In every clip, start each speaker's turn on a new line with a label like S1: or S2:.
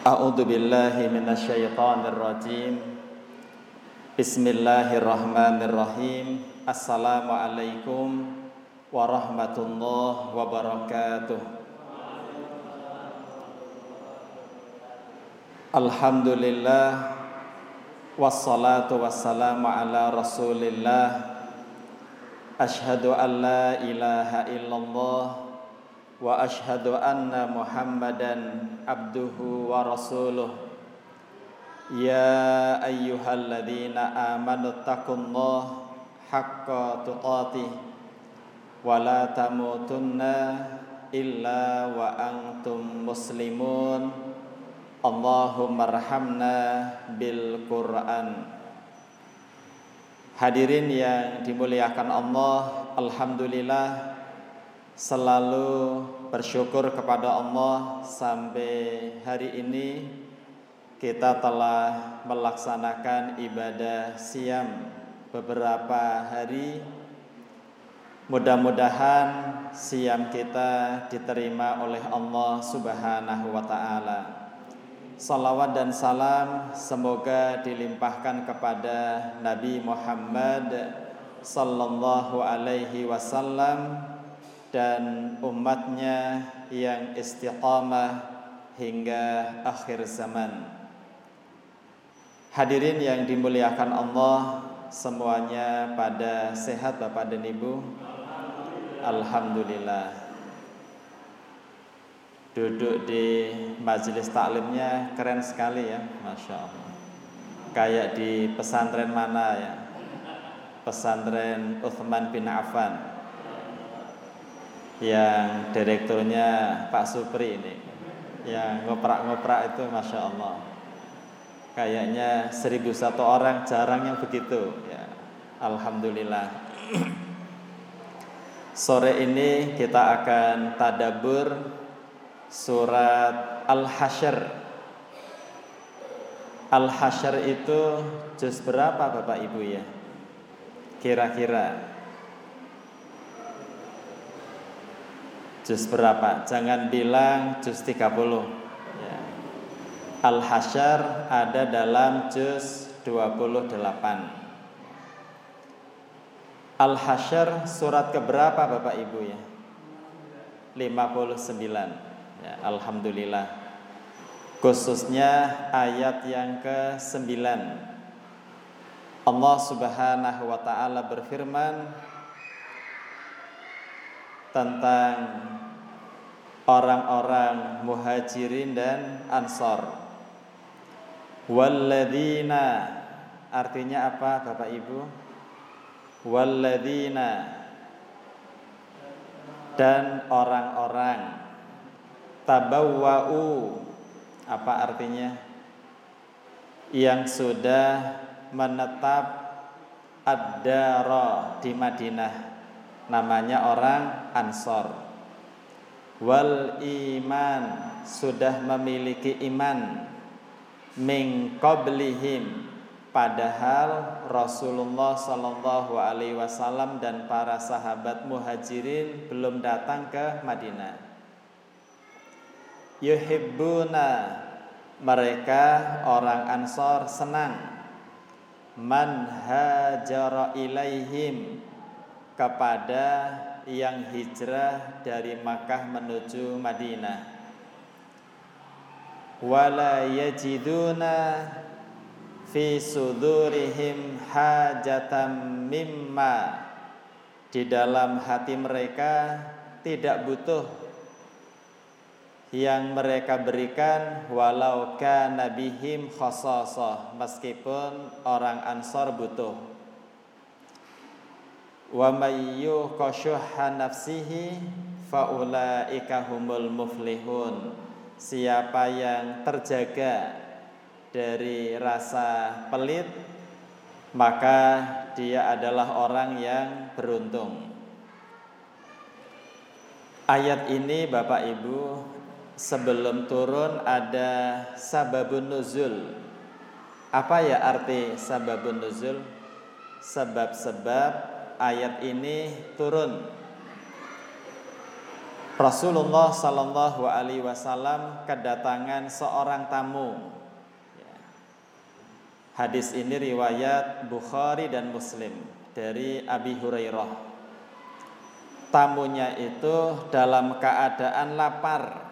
S1: أعوذ بالله من الشيطان الرجيم. بسم الله الرحمن الرحيم. السلام عليكم ورحمة الله وبركاته. الحمد لله والصلاة والسلام على رسول الله. أشهد أن لا إله إلا الله واشهد ان محمدا عبده ورسوله يا ايها الذين امنوا اتقوا الله حق تقاته ولا تموتن الا وانتم مسلمون اللهم ارحمنا بالقران Hadirin yang dimuliakan Allah, alhamdulillah selalu bersyukur kepada Allah sampai hari ini kita telah melaksanakan ibadah siam beberapa hari. Mudah-mudahan siam kita diterima oleh Allah Subhanahu wa taala. Salawat dan salam semoga dilimpahkan kepada Nabi Muhammad sallallahu alaihi wasallam dan umatnya yang istiqamah hingga akhir zaman. Hadirin yang dimuliakan Allah semuanya pada sehat Bapak dan Ibu. Alhamdulillah. Duduk di majelis taklimnya keren sekali ya, masya Allah. Kayak di pesantren mana ya? Pesantren Uthman bin Affan yang direkturnya Pak Supri ini yang ngoprak-ngoprak itu Masya Allah. Kayaknya seribu satu orang jarang yang begitu ya. Alhamdulillah. Sore ini kita akan tadabur surat Al-Hasyr. Al-Hasyr itu juz berapa Bapak Ibu ya? Kira-kira Juz berapa? Jangan bilang juz 30 ya. Al-Hasyar ada dalam juz 28 Al-Hasyar surat keberapa Bapak Ibu ya? 59 ya, Alhamdulillah Khususnya ayat yang ke-9 Allah subhanahu wa ta'ala berfirman tentang orang-orang muhajirin dan ansor. Walladzina artinya apa Bapak Ibu? Walladzina dan orang-orang tabawwa'u apa artinya? Yang sudah menetap ad-dara di Madinah namanya orang Ansor wal iman sudah memiliki iman. Min qablihim padahal Rasulullah Shallallahu alaihi wasallam dan para sahabat muhajirin belum datang ke Madinah. Yuhibbuna mereka orang Ansor senang. Man hajara ilaihim kepada yang hijrah dari Makkah menuju Madinah. Wala yajiduna fi sudurihim hajatan mimma di dalam hati mereka tidak butuh yang mereka berikan walau kana bihim khasasah meskipun orang Ansor butuh wa may yuqashuha nafsihi faulaika humul muflihun. Siapa yang terjaga dari rasa pelit maka dia adalah orang yang beruntung. Ayat ini Bapak Ibu sebelum turun ada sababun nuzul. Apa ya arti sababun nuzul? Sebab-sebab ayat ini turun. Rasulullah Sallallahu Alaihi Wasallam kedatangan seorang tamu. Hadis ini riwayat Bukhari dan Muslim dari Abi Hurairah. Tamunya itu dalam keadaan lapar.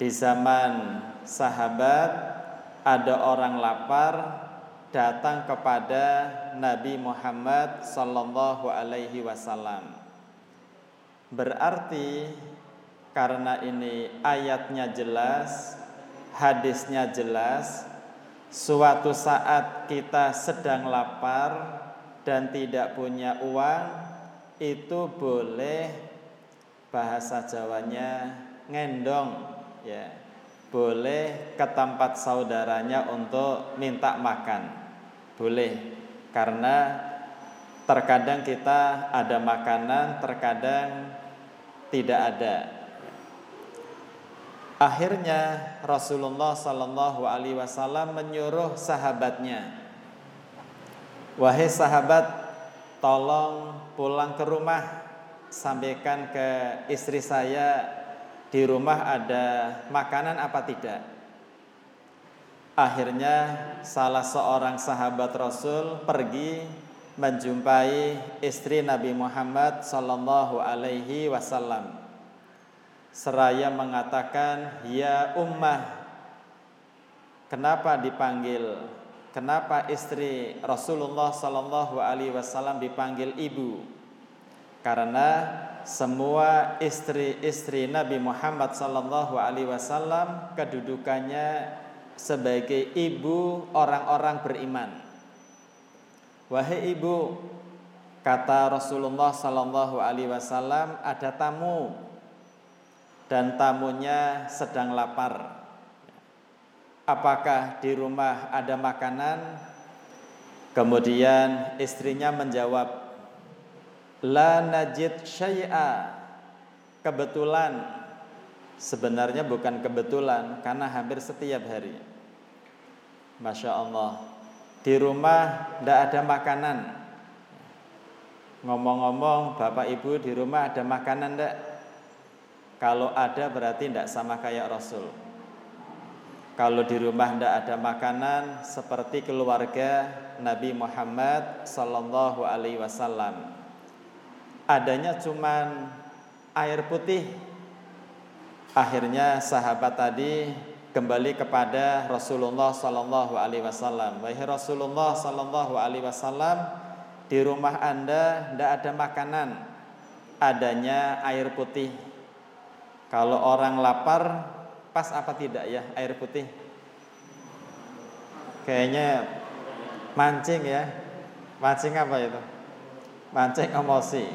S1: Di zaman sahabat ada orang lapar datang kepada Nabi Muhammad sallallahu alaihi wasallam Berarti karena ini ayatnya jelas, hadisnya jelas, suatu saat kita sedang lapar dan tidak punya uang, itu boleh bahasa Jawanya ngendong ya. Boleh ke tempat saudaranya untuk minta makan. Boleh karena terkadang kita ada makanan, terkadang tidak ada. Akhirnya Rasulullah Sallallahu Alaihi Wasallam menyuruh sahabatnya, wahai sahabat, tolong pulang ke rumah, sampaikan ke istri saya di rumah ada makanan apa tidak. Akhirnya salah seorang sahabat Rasul pergi menjumpai istri Nabi Muhammad sallallahu alaihi wasallam. Seraya mengatakan, "Ya ummah, kenapa dipanggil? Kenapa istri Rasulullah sallallahu alaihi wasallam dipanggil ibu?" Karena semua istri-istri Nabi Muhammad sallallahu alaihi wasallam kedudukannya sebagai ibu orang-orang beriman. Wahai ibu, kata Rasulullah Sallallahu Alaihi Wasallam, ada tamu dan tamunya sedang lapar. Apakah di rumah ada makanan? Kemudian istrinya menjawab, La najid syai'a. Kebetulan, sebenarnya bukan kebetulan, karena hampir setiap hari. Masya Allah, di rumah tidak ada makanan. Ngomong-ngomong, bapak ibu di rumah ada makanan tidak? Kalau ada berarti tidak sama kayak Rasul. Kalau di rumah tidak ada makanan seperti keluarga Nabi Muhammad Sallallahu Alaihi Wasallam. Adanya cuman air putih. Akhirnya sahabat tadi kembali kepada Rasulullah Sallallahu Alaihi Wasallam. Wahai Rasulullah Sallallahu Alaihi Wasallam, di rumah anda tidak ada makanan, adanya air putih. Kalau orang lapar, pas apa tidak ya air putih? Kayaknya mancing ya, mancing apa itu? Mancing emosi.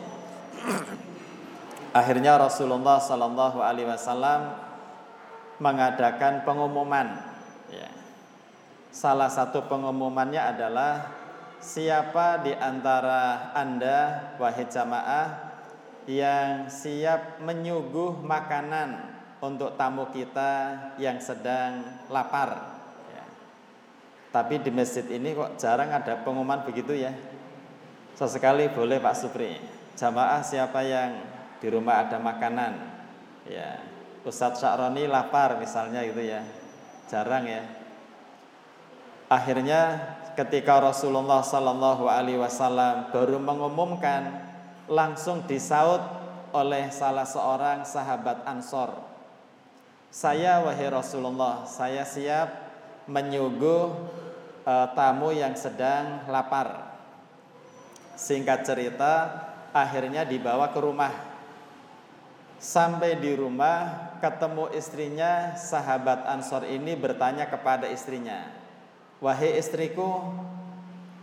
S1: Akhirnya Rasulullah Sallallahu Alaihi Wasallam mengadakan pengumuman. Ya. Salah satu pengumumannya adalah siapa di antara Anda wahai jamaah yang siap menyuguh makanan untuk tamu kita yang sedang lapar. Ya. Tapi di masjid ini kok jarang ada pengumuman begitu ya. Sesekali boleh Pak Supri. Jamaah siapa yang di rumah ada makanan. Ya, Ustadz Sya'roni lapar misalnya gitu ya. Jarang ya. Akhirnya ketika Rasulullah Sallallahu Alaihi Wasallam baru mengumumkan langsung disaut oleh salah seorang sahabat Ansor. Saya wahai Rasulullah saya siap menyuguh uh, tamu yang sedang lapar. Singkat cerita akhirnya dibawa ke rumah Sampai di rumah ketemu istrinya, sahabat Ansor ini bertanya kepada istrinya, "Wahai istriku,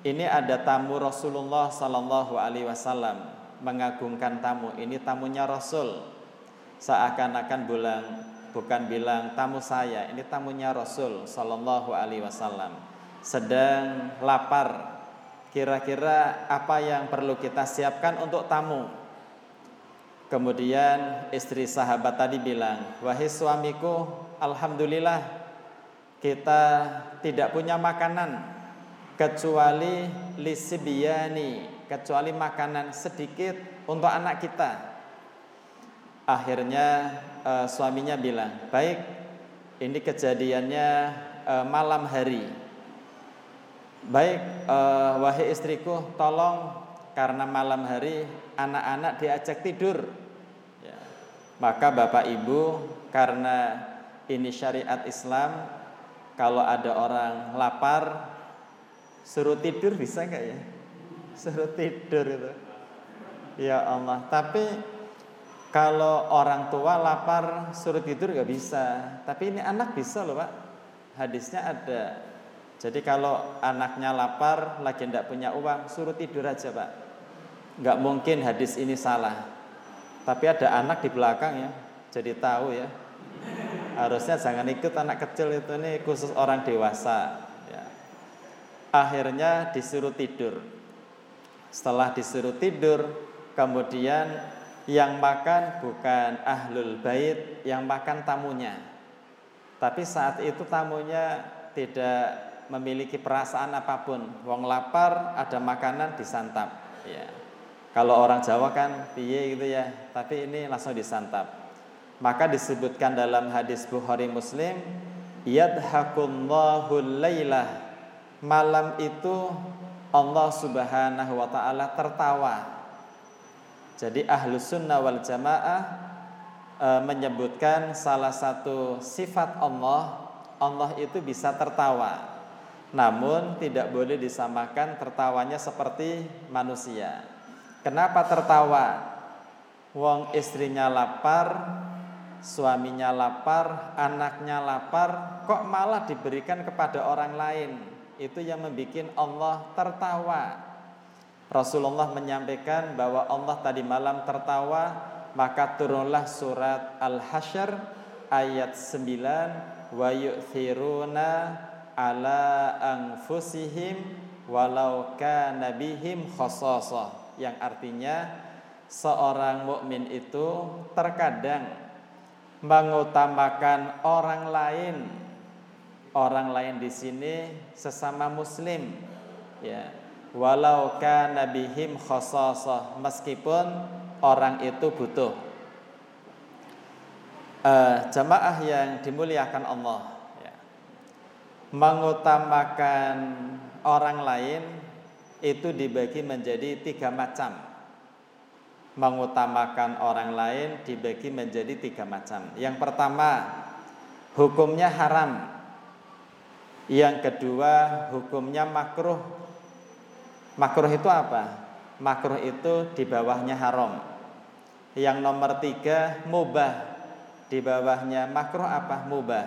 S1: ini ada tamu Rasulullah Sallallahu Alaihi Wasallam mengagungkan tamu. Ini tamunya Rasul. Seakan-akan bilang bukan bilang tamu saya, ini tamunya Rasul Sallallahu Alaihi Wasallam. Sedang lapar. Kira-kira apa yang perlu kita siapkan untuk tamu?" Kemudian istri sahabat tadi bilang, "Wahai suamiku, alhamdulillah kita tidak punya makanan kecuali lisibiyani, kecuali makanan sedikit untuk anak kita." akhirnya uh, suaminya bilang, "Baik, ini kejadiannya uh, malam hari. Baik, uh, wahai istriku, tolong karena malam hari anak-anak diajak tidur. Ya. Maka bapak ibu karena ini syariat Islam, kalau ada orang lapar, suruh tidur bisa nggak ya? Suruh tidur itu. Ya Allah, tapi kalau orang tua lapar suruh tidur nggak bisa, tapi ini anak bisa loh pak. Hadisnya ada. Jadi kalau anaknya lapar lagi tidak punya uang suruh tidur aja pak. Nggak mungkin hadis ini salah. Tapi ada anak di belakang ya, jadi tahu ya. Harusnya jangan ikut anak kecil itu nih khusus orang dewasa. Ya. Akhirnya disuruh tidur. Setelah disuruh tidur, kemudian yang makan bukan ahlul bait, yang makan tamunya. Tapi saat itu tamunya tidak memiliki perasaan apa pun. Wong lapar, ada makanan disantap. Ya. Kalau orang Jawa kan piye gitu ya, tapi ini langsung disantap. Maka disebutkan dalam hadis Bukhari Muslim, yadhakullahu lailah. Malam itu Allah Subhanahu wa taala tertawa jadi ahlu sunnah wal jamaah e, menyebutkan salah satu sifat Allah, Allah itu bisa tertawa. Namun tidak boleh disamakan tertawanya seperti manusia. Kenapa tertawa? Wong istrinya lapar, suaminya lapar, anaknya lapar, kok malah diberikan kepada orang lain. Itu yang membuat Allah tertawa. Rasulullah menyampaikan bahwa Allah tadi malam tertawa maka turunlah surat Al-Hasyr ayat 9 wa yu'thiruna ala anfusihim walau kana bihim khasasah yang artinya seorang mukmin itu terkadang mengutamakan orang lain. Orang lain di sini sesama muslim ya. Walau kana bihim meskipun orang itu butuh. Uh, jamaah yang dimuliakan Allah ya. mengutamakan orang lain itu dibagi menjadi tiga macam mengutamakan orang lain dibagi menjadi tiga macam yang pertama hukumnya haram yang kedua hukumnya makruh Makruh itu apa? Makruh itu di bawahnya haram. Yang nomor tiga mubah. Di bawahnya makruh apa? Mubah.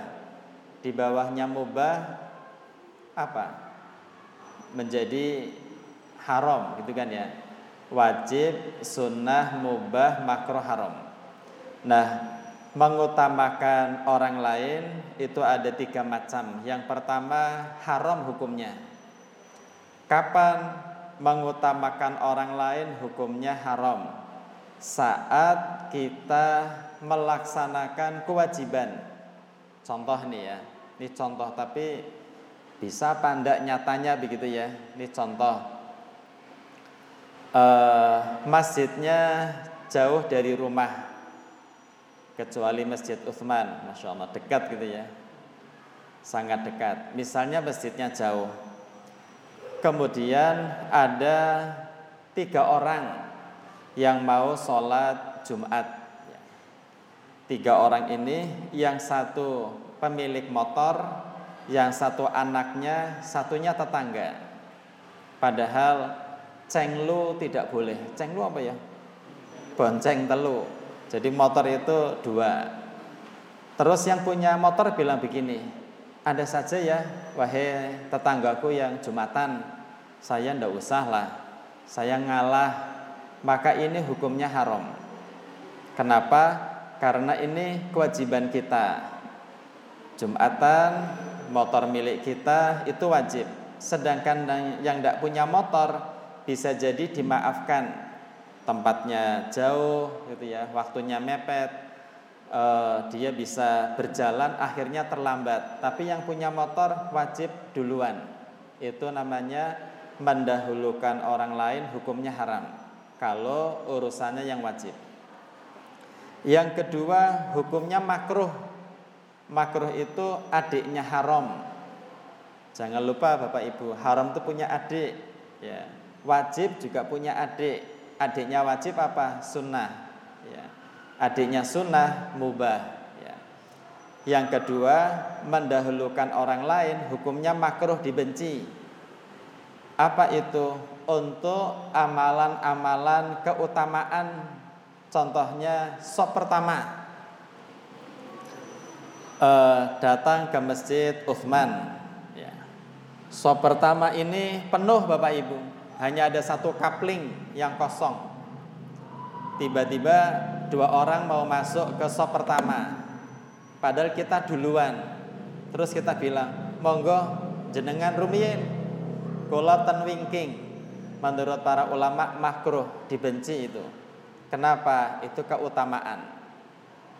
S1: Di bawahnya mubah apa? Menjadi haram gitu kan ya. Wajib, sunnah, mubah, makruh, haram. Nah, mengutamakan orang lain itu ada tiga macam. Yang pertama haram hukumnya. Kapan mengutamakan orang lain hukumnya haram saat kita melaksanakan kewajiban. Contoh nih ya, ini contoh tapi bisa pandak nyatanya begitu ya. Ini contoh uh, masjidnya jauh dari rumah kecuali masjid Uthman, masya Allah dekat gitu ya, sangat dekat. Misalnya masjidnya jauh, Kemudian ada tiga orang yang mau sholat Jumat. Tiga orang ini, yang satu pemilik motor, yang satu anaknya, satunya tetangga. Padahal cenglu tidak boleh. Cenglu apa ya? Bonceng telu. Jadi motor itu dua. Terus yang punya motor bilang begini, ada saja ya, wahai tetanggaku yang Jumatan, saya ndak usah lah, saya ngalah, maka ini hukumnya haram. Kenapa? Karena ini kewajiban kita. Jumatan, motor milik kita itu wajib. Sedangkan yang tidak punya motor bisa jadi dimaafkan. Tempatnya jauh gitu ya, waktunya mepet, uh, dia bisa berjalan akhirnya terlambat. Tapi yang punya motor wajib duluan. Itu namanya mendahulukan orang lain hukumnya haram kalau urusannya yang wajib. Yang kedua, hukumnya makruh. Makruh itu adiknya haram. Jangan lupa Bapak Ibu, haram itu punya adik, ya. Wajib juga punya adik. Adiknya wajib apa? Sunnah. Ya. Adiknya sunnah mubah. Ya. Yang kedua, mendahulukan orang lain, hukumnya makruh dibenci. Apa itu? Untuk amalan-amalan keutamaan Contohnya sop pertama uh, Datang ke masjid Uthman ya. Sop pertama ini penuh Bapak Ibu Hanya ada satu kapling yang kosong Tiba-tiba dua orang mau masuk ke sop pertama Padahal kita duluan Terus kita bilang Monggo jenengan rumiyin Kula ten wingking. Menurut para ulama makruh dibenci itu. Kenapa? Itu keutamaan.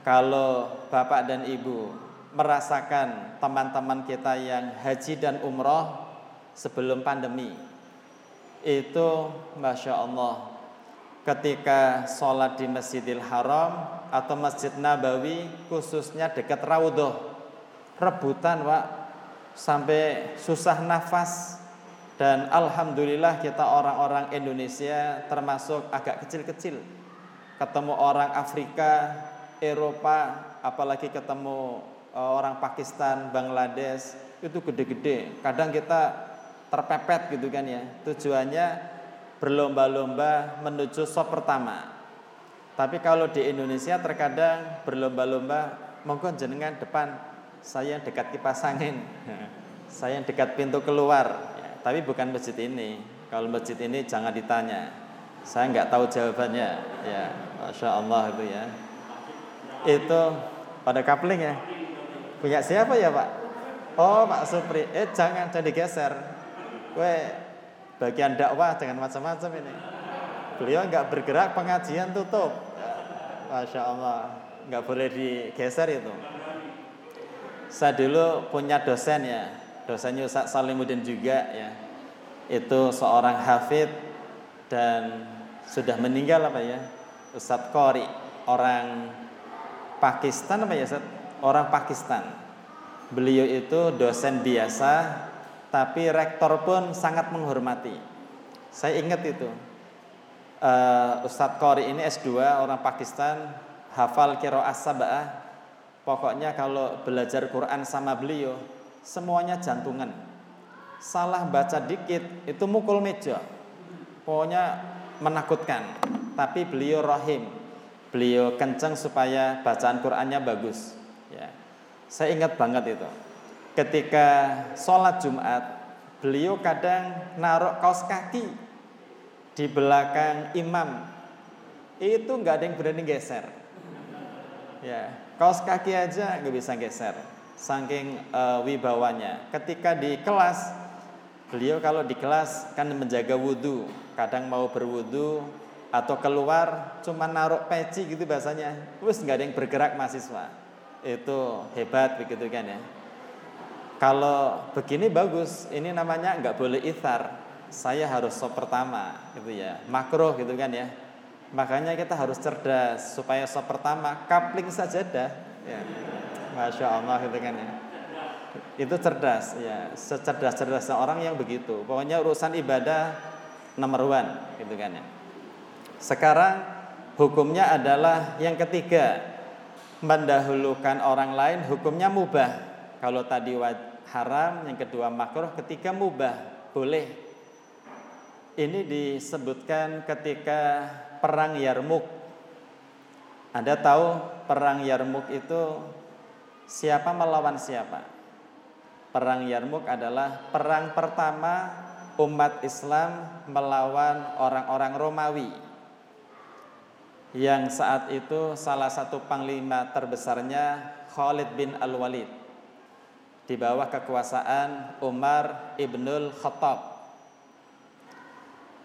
S1: Kalau Bapak dan Ibu merasakan teman-teman kita yang haji dan umroh sebelum pandemi itu Masya Allah ketika sholat di Masjidil Haram atau Masjid Nabawi khususnya dekat Raudhah rebutan Pak sampai susah nafas dan alhamdulillah kita orang-orang Indonesia termasuk agak kecil-kecil. Ketemu orang Afrika, Eropa, apalagi ketemu e, orang Pakistan, Bangladesh, itu gede-gede. Kadang kita terpepet gitu kan ya. Tujuannya berlomba-lomba menuju sop pertama. Tapi kalau di Indonesia terkadang berlomba-lomba monggo jenengan depan saya dekat kipas angin. saya dekat pintu keluar tapi bukan masjid ini. Kalau masjid ini jangan ditanya. Saya nggak tahu jawabannya. Ya, masya Allah itu ya. Itu pada kapling ya. Punya siapa ya Pak? Oh Pak Supri. Eh jangan jadi geser. Gue bagian dakwah dengan macam-macam ini. Beliau nggak bergerak pengajian tutup. Masya Allah. Nggak boleh digeser itu. Saya dulu punya dosen ya dosennya Ustaz Salimuddin juga ya itu seorang hafid dan sudah meninggal apa ya Ustaz Qori orang Pakistan apa ya Ustaz orang Pakistan beliau itu dosen biasa tapi rektor pun sangat menghormati saya ingat itu uh, Ustadz Qori ini S2 orang Pakistan hafal kiro sabah pokoknya kalau belajar Quran sama beliau semuanya jantungan. Salah baca dikit itu mukul meja. Pokoknya menakutkan. Tapi beliau rahim. Beliau kenceng supaya bacaan Qur'annya bagus. Ya. Saya ingat banget itu. Ketika sholat Jumat, beliau kadang naruh kaos kaki di belakang imam. Itu nggak ada yang berani geser. Ya, kaos kaki aja nggak bisa geser saking uh, wibawanya. Ketika di kelas, beliau kalau di kelas kan menjaga wudhu, kadang mau berwudhu atau keluar cuma naruh peci gitu bahasanya, terus nggak ada yang bergerak mahasiswa. Itu hebat begitu kan ya. Kalau begini bagus, ini namanya nggak boleh ithar. Saya harus sop pertama, gitu ya. Makro gitu kan ya. Makanya kita harus cerdas supaya sop pertama kapling saja dah. Ya. Masya Allah gitu kan ya. Itu cerdas ya, secerdas-cerdasnya orang yang begitu. Pokoknya urusan ibadah nomor one gitu kan ya. Sekarang hukumnya adalah yang ketiga mendahulukan orang lain hukumnya mubah. Kalau tadi haram, yang kedua makruh, ketiga mubah, boleh. Ini disebutkan ketika perang Yarmuk. Anda tahu perang Yarmuk itu Siapa melawan siapa? Perang Yarmuk adalah perang pertama umat Islam melawan orang-orang Romawi yang saat itu salah satu panglima terbesarnya Khalid bin Al-Walid di bawah kekuasaan Umar ibnul Khattab.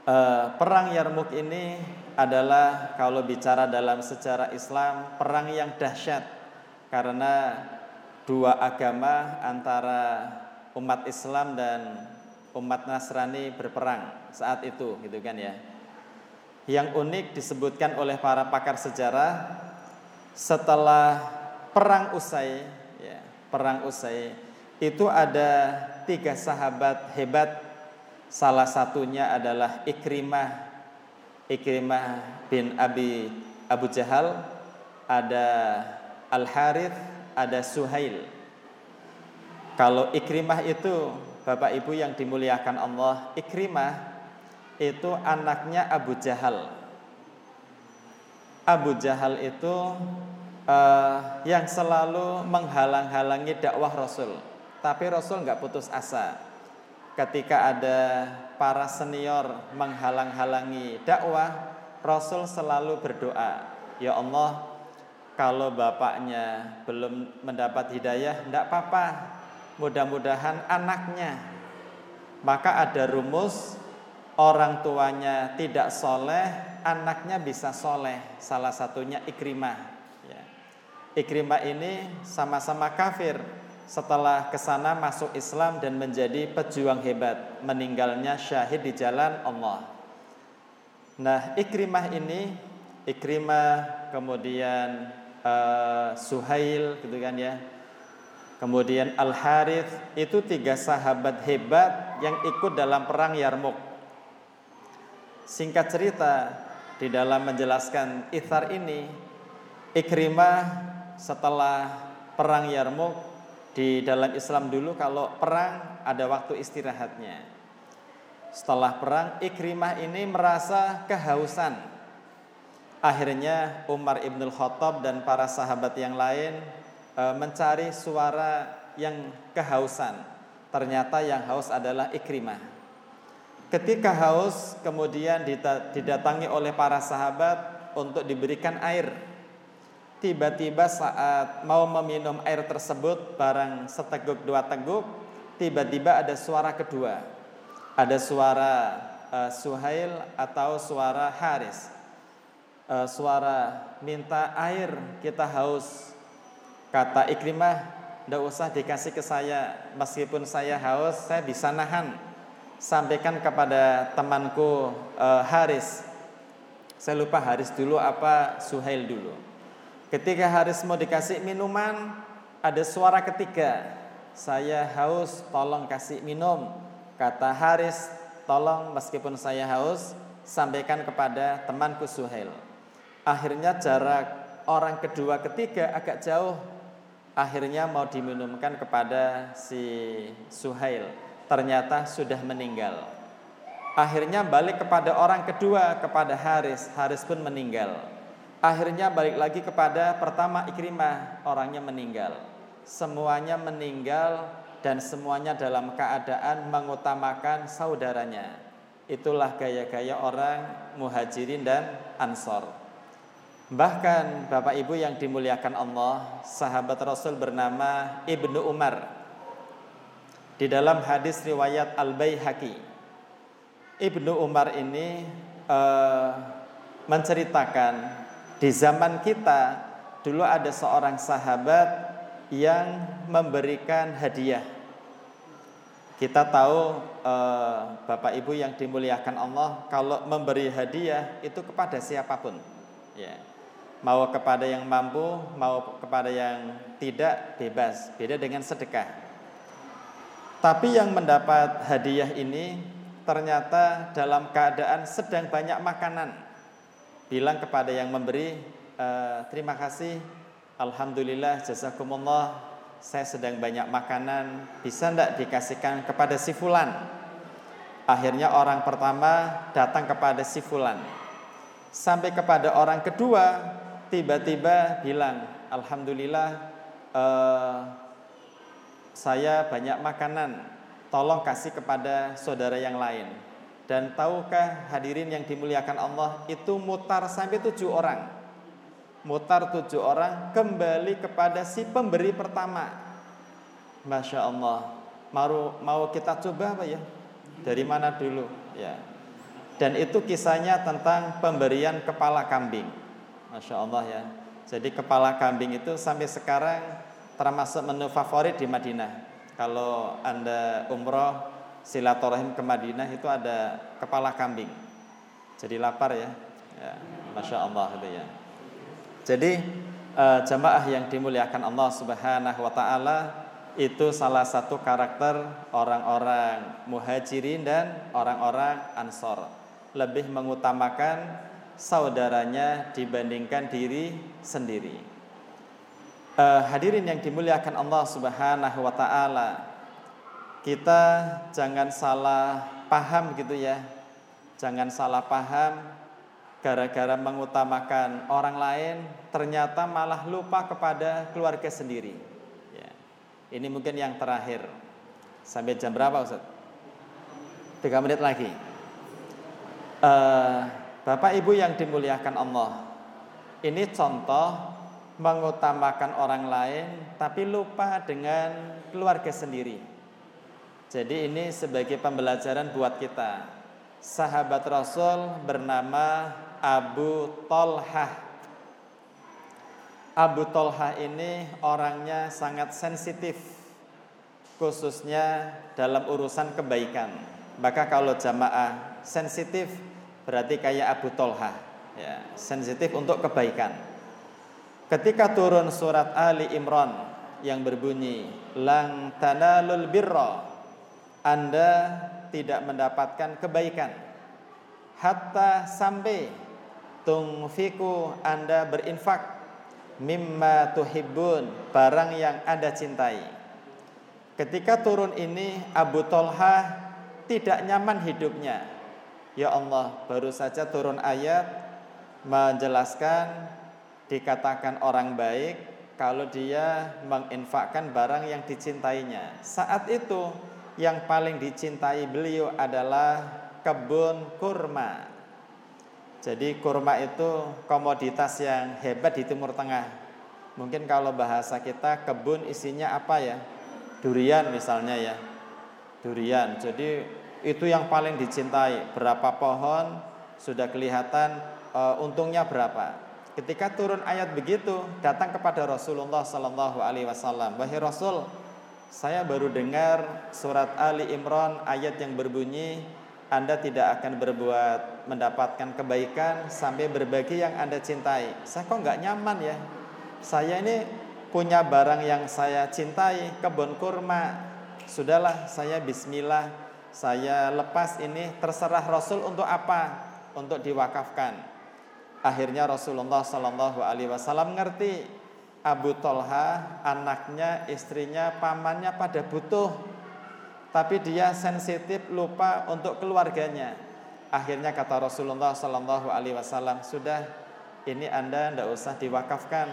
S1: Eh, perang Yarmuk ini adalah kalau bicara dalam sejarah Islam perang yang dahsyat karena dua agama antara umat Islam dan umat Nasrani berperang saat itu gitu kan ya. Yang unik disebutkan oleh para pakar sejarah setelah perang usai ya, perang usai itu ada tiga sahabat hebat. Salah satunya adalah Ikrimah Ikrimah bin Abi Abu Jahal. Ada Al Harith ada Suhail. Kalau Ikrimah itu Bapak Ibu yang dimuliakan Allah Ikrimah itu anaknya Abu Jahal. Abu Jahal itu uh, yang selalu menghalang-halangi dakwah Rasul. Tapi Rasul nggak putus asa. Ketika ada para senior menghalang-halangi dakwah, Rasul selalu berdoa, Ya Allah, kalau bapaknya belum mendapat hidayah, tidak apa-apa. Mudah-mudahan anaknya. Maka ada rumus orang tuanya tidak soleh, anaknya bisa soleh. Salah satunya Ikrimah. Ya. Ikrimah ini sama-sama kafir. Setelah ke sana masuk Islam dan menjadi pejuang hebat, meninggalnya syahid di jalan Allah. Nah, Ikrimah ini, Ikrimah kemudian uh, Suhail gitu kan ya. Kemudian Al Harith itu tiga sahabat hebat yang ikut dalam perang Yarmuk. Singkat cerita, di dalam menjelaskan ithar ini Ikrimah setelah perang Yarmuk di dalam Islam dulu kalau perang ada waktu istirahatnya. Setelah perang Ikrimah ini merasa kehausan. Akhirnya Umar ibnul Khattab dan para sahabat yang lain e, mencari suara yang kehausan. Ternyata yang haus adalah Ikrimah. Ketika haus kemudian didatangi oleh para sahabat untuk diberikan air. Tiba-tiba saat mau meminum air tersebut barang seteguk dua teguk, tiba-tiba ada suara kedua. Ada suara uh, Suhail atau suara Haris. Uh, suara minta air, kita haus. Kata Ikrimah, tidak usah dikasih ke saya, meskipun saya haus, saya bisa nahan sampaikan kepada temanku uh, Haris. Saya lupa Haris dulu apa Suhail dulu. Ketika Haris mau dikasih minuman, ada suara ketiga. Saya haus, tolong kasih minum. Kata Haris, tolong meskipun saya haus, sampaikan kepada temanku Suhail. Akhirnya jarak orang kedua ketiga agak jauh. Akhirnya mau diminumkan kepada si Suhail ternyata sudah meninggal. Akhirnya balik kepada orang kedua, kepada Haris. Haris pun meninggal. Akhirnya balik lagi kepada pertama Ikrimah, orangnya meninggal. Semuanya meninggal dan semuanya dalam keadaan mengutamakan saudaranya. Itulah gaya-gaya orang muhajirin dan ansor. Bahkan Bapak Ibu yang dimuliakan Allah, sahabat Rasul bernama Ibnu Umar di dalam hadis riwayat Al-Baihaqi Ibnu Umar ini uh, menceritakan di zaman kita dulu ada seorang sahabat yang memberikan hadiah. Kita tahu uh, Bapak Ibu yang dimuliakan Allah kalau memberi hadiah itu kepada siapa pun. Ya. Mau kepada yang mampu, mau kepada yang tidak bebas. Beda dengan sedekah. Tapi yang mendapat hadiah ini ternyata dalam keadaan sedang banyak makanan. Bilang kepada yang memberi, e, terima kasih, Alhamdulillah, jazakumullah, saya sedang banyak makanan, bisa ndak dikasihkan kepada si fulan? Akhirnya orang pertama datang kepada si fulan. Sampai kepada orang kedua, tiba-tiba bilang, Alhamdulillah, eh, saya banyak makanan, tolong kasih kepada saudara yang lain. Dan tahukah hadirin yang dimuliakan Allah itu mutar sampai tujuh orang. Mutar tujuh orang kembali kepada si pemberi pertama. Masya Allah. Mau, mau kita coba apa ya? Dari mana dulu? Ya. Dan itu kisahnya tentang pemberian kepala kambing. Masya Allah ya. Jadi kepala kambing itu sampai sekarang termasuk menu favorit di Madinah. Kalau Anda umroh silaturahim ke Madinah itu ada kepala kambing. Jadi lapar ya. ya Masya Allah itu ya. Jadi uh, jamaah yang dimuliakan Allah Subhanahu wa taala itu salah satu karakter orang-orang muhajirin dan orang-orang ansor lebih mengutamakan saudaranya dibandingkan diri sendiri. Uh, hadirin yang dimuliakan Allah Subhanahu wa taala. Kita jangan salah paham gitu ya. Jangan salah paham gara-gara mengutamakan orang lain ternyata malah lupa kepada keluarga sendiri. Ya. Ini mungkin yang terakhir. Sampai jam berapa Ustaz? Tiga menit lagi. Uh, Bapak Ibu yang dimuliakan Allah, ini contoh mengutamakan orang lain tapi lupa dengan keluarga sendiri. Jadi ini sebagai pembelajaran buat kita. Sahabat Rasul bernama Abu Tolhah. Abu Tolhah ini orangnya sangat sensitif khususnya dalam urusan kebaikan. Maka kalau jamaah sensitif berarti kayak Abu Tolha ya, sensitif untuk kebaikan ketika turun surat Ali Imran yang berbunyi lang tanalul birra anda tidak mendapatkan kebaikan. Hatta sampai tungfiku anda berinfak. Mimma tuhibbun barang yang anda cintai. Ketika turun ini Abu Tolha tidak nyaman hidupnya. Ya Allah, baru saja turun ayat menjelaskan dikatakan orang baik kalau dia menginfakkan barang yang dicintainya. Saat itu yang paling dicintai beliau adalah kebun kurma. Jadi kurma itu komoditas yang hebat di Timur Tengah. Mungkin kalau bahasa kita kebun isinya apa ya? Durian misalnya ya. Durian. Jadi itu yang paling dicintai. Berapa pohon sudah kelihatan e, untungnya berapa. Ketika turun ayat begitu, datang kepada Rasulullah Sallallahu Alaihi Wasallam. Wahai Rasul, saya baru dengar surat Ali Imran ayat yang berbunyi anda tidak akan berbuat mendapatkan kebaikan sampai berbagi yang Anda cintai. Saya kok nggak nyaman ya. Saya ini punya barang yang saya cintai, kebun kurma. Sudahlah, saya bismillah saya lepas ini terserah Rasul untuk apa? Untuk diwakafkan. Akhirnya Rasulullah Shallallahu Alaihi Wasallam ngerti Abu Tolha, anaknya, istrinya, pamannya pada butuh, tapi dia sensitif lupa untuk keluarganya. Akhirnya kata Rasulullah Shallallahu Alaihi Wasallam sudah ini anda tidak usah diwakafkan,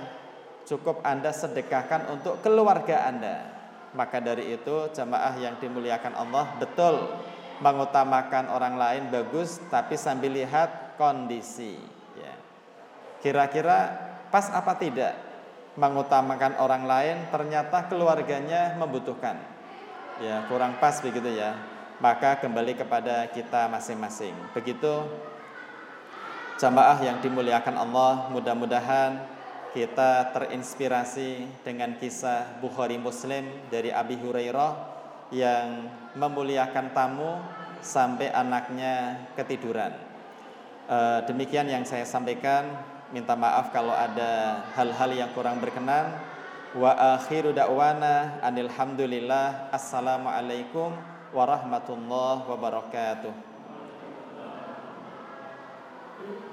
S1: cukup anda sedekahkan untuk keluarga anda. Maka dari itu jamaah yang dimuliakan Allah betul mengutamakan orang lain bagus tapi sambil lihat kondisi. Ya. Kira-kira pas apa tidak mengutamakan orang lain ternyata keluarganya membutuhkan. Ya kurang pas begitu ya. Maka kembali kepada kita masing-masing. Begitu jamaah yang dimuliakan Allah mudah-mudahan kita terinspirasi dengan kisah Bukhari Muslim dari Abi Hurairah yang memuliakan tamu sampai anaknya ketiduran. E, demikian yang saya sampaikan. Minta maaf kalau ada hal-hal yang kurang berkenan. Wa akhiru da'wana anilhamdulillah. Assalamualaikum warahmatullahi wabarakatuh.